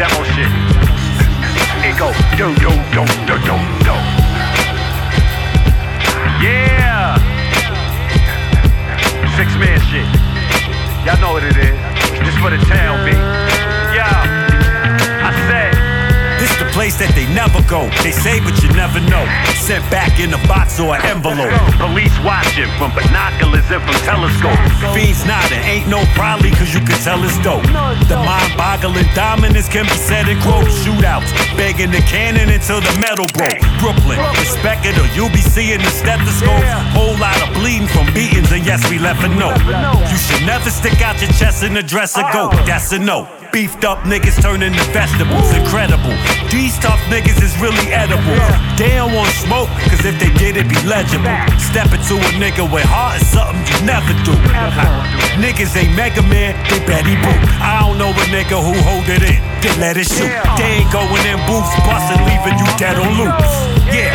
Demo shit. It go do do do do do do. Yeah. Six man shit. Y'all know what it is. This for the town, B. Yeah. I said. This the place that they never go. They say, but you never know. Sent back in a box or an envelope. Watching from binoculars and from telescopes. Fiends nodding, ain't no probably, cause you can tell it's dope. The mind boggling dominance can be said in quotes. Shootouts, begging the cannon until the metal broke. Brooklyn, respect it or you'll be seeing the stethoscope. Whole lot of bleeding from beatings, and yes, we left a note. You should never stick out your chest in the dress or go. That's a no. Beefed up niggas turn into vegetables, incredible. These tough niggas is really edible. They don't want smoke, cause if they did, it'd be legible. Step into a nigga with heart is something you never do. Niggas ain't Mega Man, they Betty Boop. I don't know a nigga who hold it in, then let it shoot. They ain't going in booths, bustin', leaving you dead on loops. Yeah.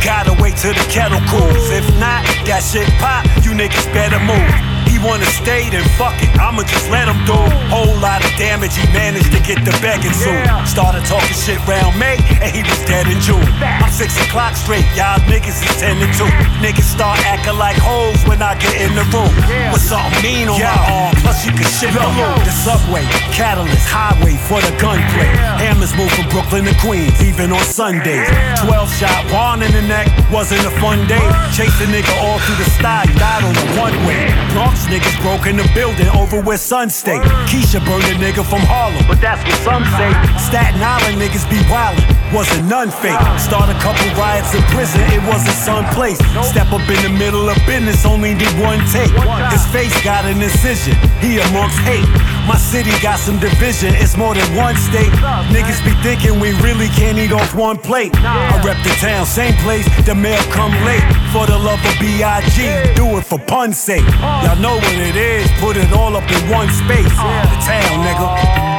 Gotta wait till the kettle cools. If not, that shit pop, you niggas better move. Wanna stay, then fuck it, I'ma just let him do. Whole lot of damage, he managed to get the begging soon. Started talking shit round May, and he was dead in June. I'm six o'clock straight, y'all niggas is ten to two. Niggas start acting like hoes when I get in the room. With something mean on my arm, plus you can shit the loop. The subway, catalyst, highway for the gunplay. Hammers move from Brooklyn to Queens, even on Sundays. 12 shot, one in the neck, wasn't a fun day. Chased a nigga all through the sty, died on the one way. Bronx niggas broke in the building over where Sun State. Keisha burned a nigga from Harlem, but that's what some say. Staten Island niggas be wildin', wasn't none fake. Start a couple riots in prison, it wasn't some place. Step up in the middle of business, only did one take. His face got an incision, he amongst hate. My city got some division, it's more than one state. Niggas be thinking we really can't eat off one plate. I rep the town, same place, the mail come late. For the love of B.I.G., do it for pun's sake. Y'all know what it is, put it all up in one space. The town, nigga.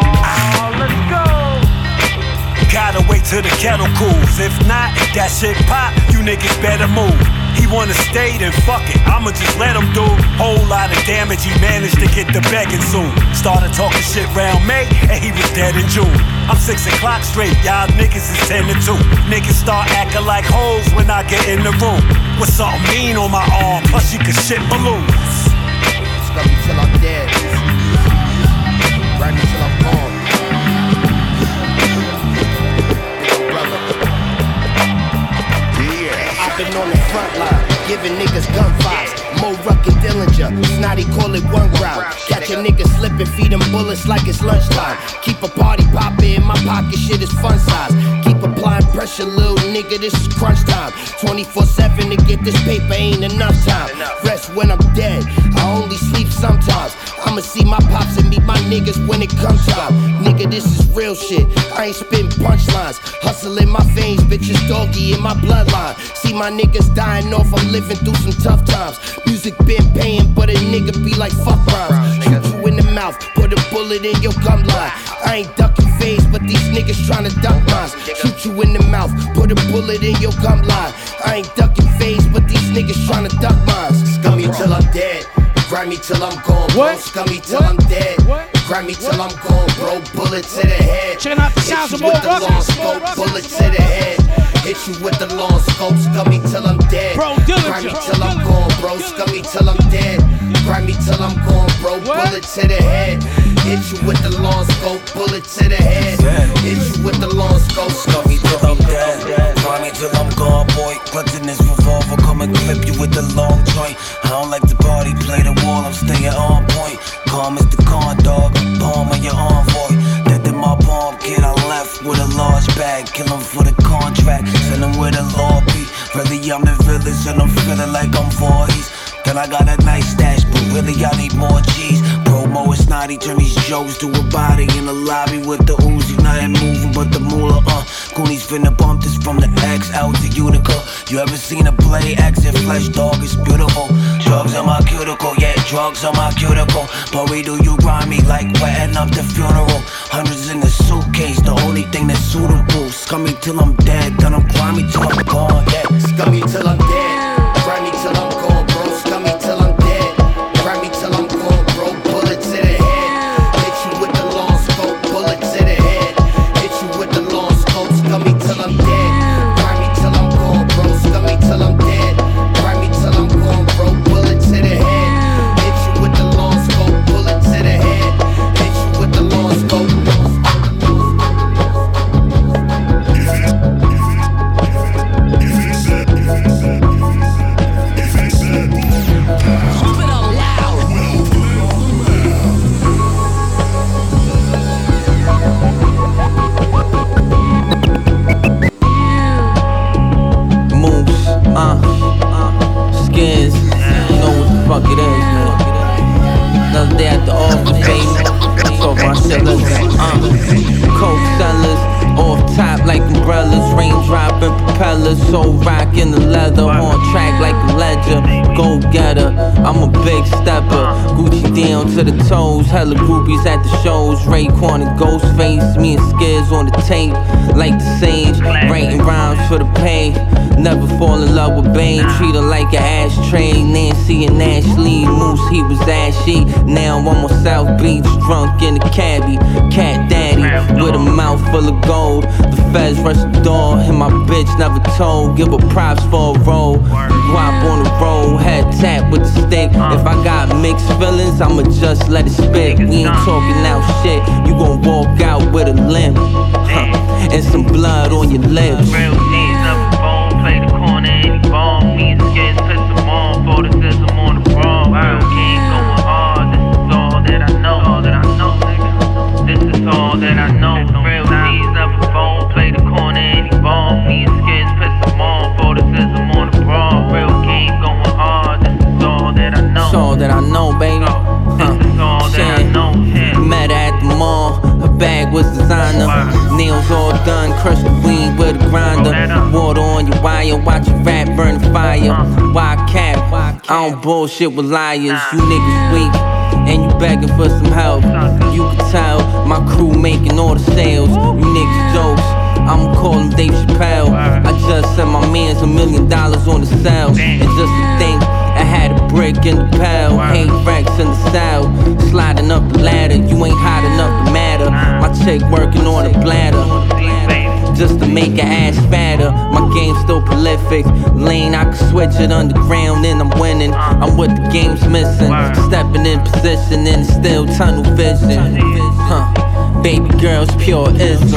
Gotta wait till the kettle cools. If not, that shit pop, you niggas better move. He wanna stay, then fuck it. I'ma just let him do. Whole lot of damage, he managed to get the begging soon. Started talking shit round May, and he was dead in June. I'm six o'clock straight, y'all niggas is ten to two. Niggas start acting like hoes when I get in the room. With something mean on my arm, plus you can shit balloons. Gonna till I'm dead. On the front line, giving niggas gun vibes. Mo Ruck and Dillinger, Snotty call it one round. Catch a nigga slipping, feed him bullets like it's lunchtime. Keep a party poppin', my pocket shit is fun size. Keep applying pressure, little nigga, this is crunch time. 24 7 to get this paper ain't enough time. Rest when I'm dead, I only sleep sometimes. I'ma see my pops and meet my niggas when it comes time. Nigga, this is real shit. I ain't spitting punchlines. Hustle in my veins, bitches doggy in my bloodline. See my niggas dying off, I'm living through some tough times. Music been paying, but a nigga be like fuck rhymes. In the mouth, put a bullet in your gum line. I ain't ducking phase, but these niggas tryna duck mines. Shoot you in the mouth, put a bullet in your gum line. I ain't ducking phase, but these niggas tryna duck mines. Scummy till I'm dead. Grind me till I'm gone, bro. Scummy till I'm dead. Grind me till I'm gone, bro. Bullet to the head. Checking out the Hit sounds you of with Mo the long scope, bullet to the head. Hit you with the long scope, scummy till I'm dead. Bro. Grind me till I'm gone, bro. Scummy till I'm dead. Grind me till I'm gone, bro. Bullet to the head. Hit you with the long scope, bullet to the head. Hit you with the long scope, Scummy till I'm dead. Grind me till I'm gone, boy. Clutching this revolver, come and clip you with the long joint. I don't like to party, play the wall, I'm staying on point. Calm as the con dog, palm on your envoy. Dead in my palm, kid, I left with a large bag. Kill him for the contract, send him where the law be. Really, I'm the village and I'm feeling like I'm 40s. Then I got a nice stash, really I need more G's. Promo is snotty, turn these jokes to a body in the lobby with the Uzi. Nothing moving but the moolah, uh. Goonies finna bump this from the X out to Utica. You ever seen a blade exit flesh dog? It's beautiful. Drugs on my cuticle, yeah, drugs on my cuticle. But we do you grind me like wetting up the funeral. Hundreds in the suitcase, the only thing that's suitable. Scummy till I'm dead, then I'm grimy till I'm gone, yeah. Scummy till I'm dead. And propellers, so rock in the leather, on track like a ledger, go getter. I'm a big stepper, Gucci down to the toes, hella groupies at the shows, Raekwon and Ghostface, me and Skizz on the tape, like the sage, writing rhymes for the pain. Never fall in love with Bane, treat her like an ashtray. Nancy and Ashley, Moose, he was ashy. Now I'm on South Beach, drunk in the cabbie. Cat daddy, with a mouth full of gold. The feds rush the door, and my bitch never told. Give her props for a roll. Guap on the road, head tap with the stick. If I got mixed feelings, I'ma just let it spit. We ain't talking out shit, you gon' walk out with a limp. Huh. And some blood on your lips. Real G's never phone, play the corner and he bomb. Me and skins piss him on, for the sizzle on the brawl. Was designer. Nails all done. Crush the weed with a grinder. Water on your wire. Watch your rat burn fire. Wild cat. I don't bullshit with liars. You niggas weak. And you begging for some help. You can tell my crew making all the sales. You niggas jokes. I'ma call him Dave Chappelle. I just sent my mans a million dollars on the sales. And just to think, I had a brick in the pail. Eight racks in the cell. Sliding up the ladder, you ain't hot enough to matter. My chick working on a bladder. Just to make her ass fatter. My game's still prolific. Lane, I can switch it underground and I'm winning. I'm what the game's missing. Stepping in position and still tunnel vision. Huh. Baby girl's pure ism.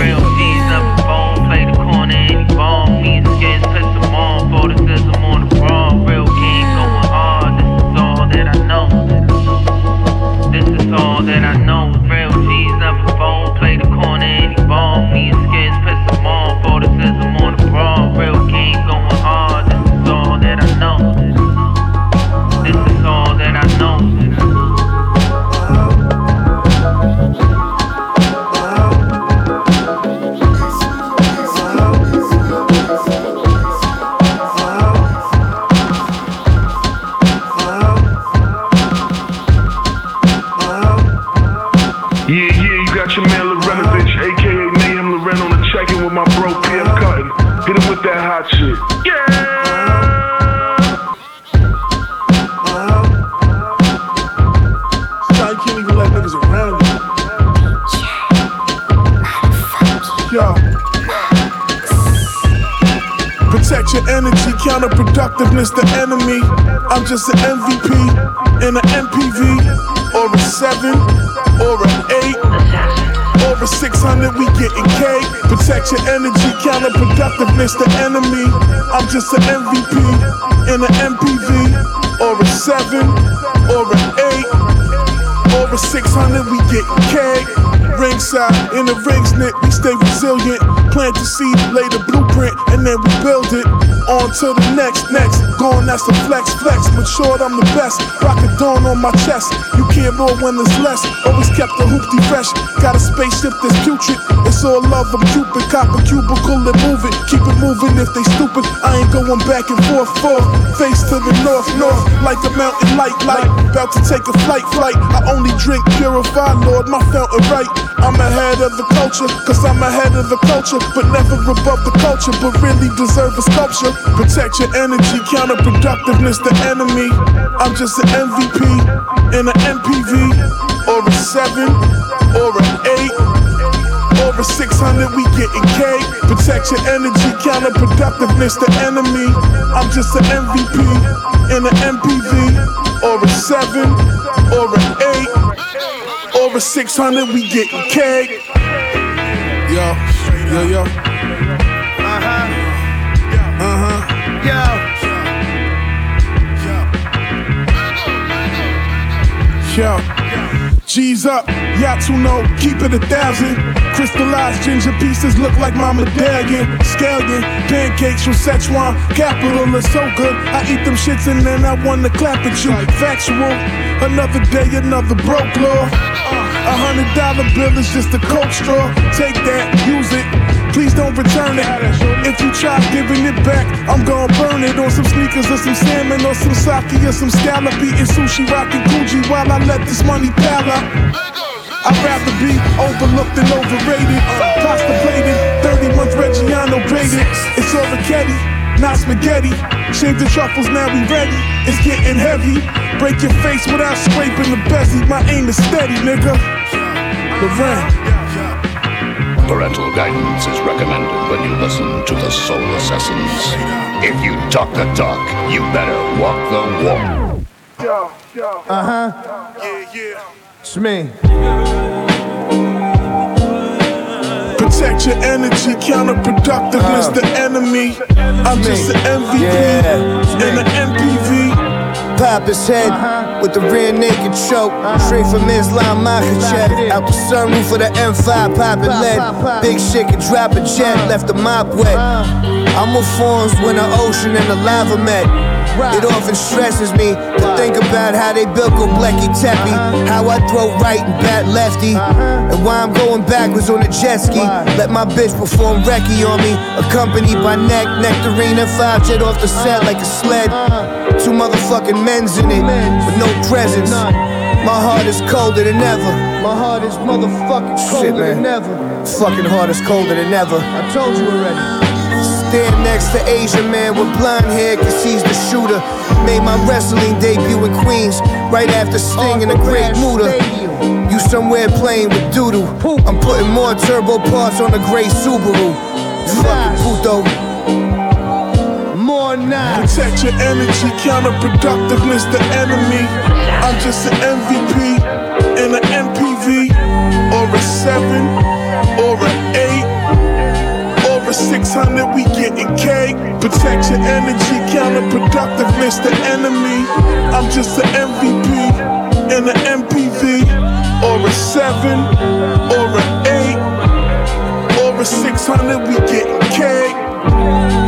Counterproductiveness, the enemy. I'm just an MVP in an MPV, or a 7, or an 8, or a 600, we getting cake. Protect your energy, counterproductiveness, the enemy. I'm just an MVP in an MPV, or a 7, or an 8. Over 600, we get cake. Ringside, in the rings knit, we stay resilient. Plant the seed, lay the blueprint, and then we build it. On to the next, next. Going, that's the flex, flex. Matured, I'm the best. Rock a dawn on my chest. You can't roll when there's less. Always kept the hoopty fresh. Got a spaceship that's putrid. All love, I'm Cupid. Cop a cubicle and move it. Keep it moving if they stupid. I ain't going back and forth, forth. Face to the north, north. Like a mountain light, light. About to take a flight, flight. I only drink purified, Lord, my fountain right. I'm ahead of the culture, cause I'm ahead of the culture, but never above the culture, but really deserve a sculpture. Protect your energy, counterproductiveness, the enemy. I'm just an MVP in an MPV, or a 7, or an 8. Over 600, we getting cake. Protect your energy, counterproductiveness, the enemy. I'm just an MVP in an MPV, or a 7, or an 8. Over 600, we getting cake. Yo, yo, yo. Uh huh. Uh huh. Yo. Yo. G's up, y'all to know, keep it a thousand. Crystallized ginger pieces look like my medallion. Scallion, pancakes from Szechuan, capital is so good. I eat them shits and then I wanna clap at you. Factual, another day, another broke law. Uh, a hundred dollar bill is just a coke straw. Take that, use it. Please don't return it. If you try giving it back, I'm gonna burn it on some sneakers or some salmon or some sake or some scallop eating sushi, rocking Gucci while I let this money pile up. I'd rather be overlooked than overrated. Pasta plated, 30 month Reggiano baited. It's Richetti, not spaghetti. Shave the truffles, now we ready. It's getting heavy. Break your face without scraping the bezzy. My aim is steady, nigga. The Lorraine. Parental guidance is recommended when you listen to the Soul Assassins. If you talk the talk, you better walk the walk. Yo, yo. Uh huh. Yeah, yeah. It's me. Protect your energy, counterproductiveness, Uh. the enemy. I'm just an MVP and an MPV. Pop his head with the rear naked choke. Straight from Islam Makhachev. Out the sunroof of the M5, poppin' lead. Big shit can drop a jet, left the mop wet. I'm with forms when the ocean and the lava met. It often stresses me to think about how they built Göbekli Tepe. How I throw right and bat lefty. And why I'm going backwards on a jet ski. Let my bitch perform Recce on me. Accompanied by Neck, Nectarine, and five jet off the set like a sled. Two motherfucking men's in it with no presents. My heart is colder than ever. My heart is motherfucking colder than ever. Fucking heart is colder than ever. I told you already. Stand next to Asian man with blonde hair, cause he's the shooter. Made my wrestling debut in Queens, right after Sting in a great Muta. You somewhere playing with doodoo. I'm putting more turbo parts on the gray Subaru. Fucking puto. More now. Protect your energy, counterproductiveness, the enemy. I'm just an MVP in an MPV, or a 7, or an 8, or a 600. We getting cake. Protect your energy, counterproductiveness, the enemy. I'm just an MVP in an MPV, or a 7, or an 8, or a 600. We getting cake.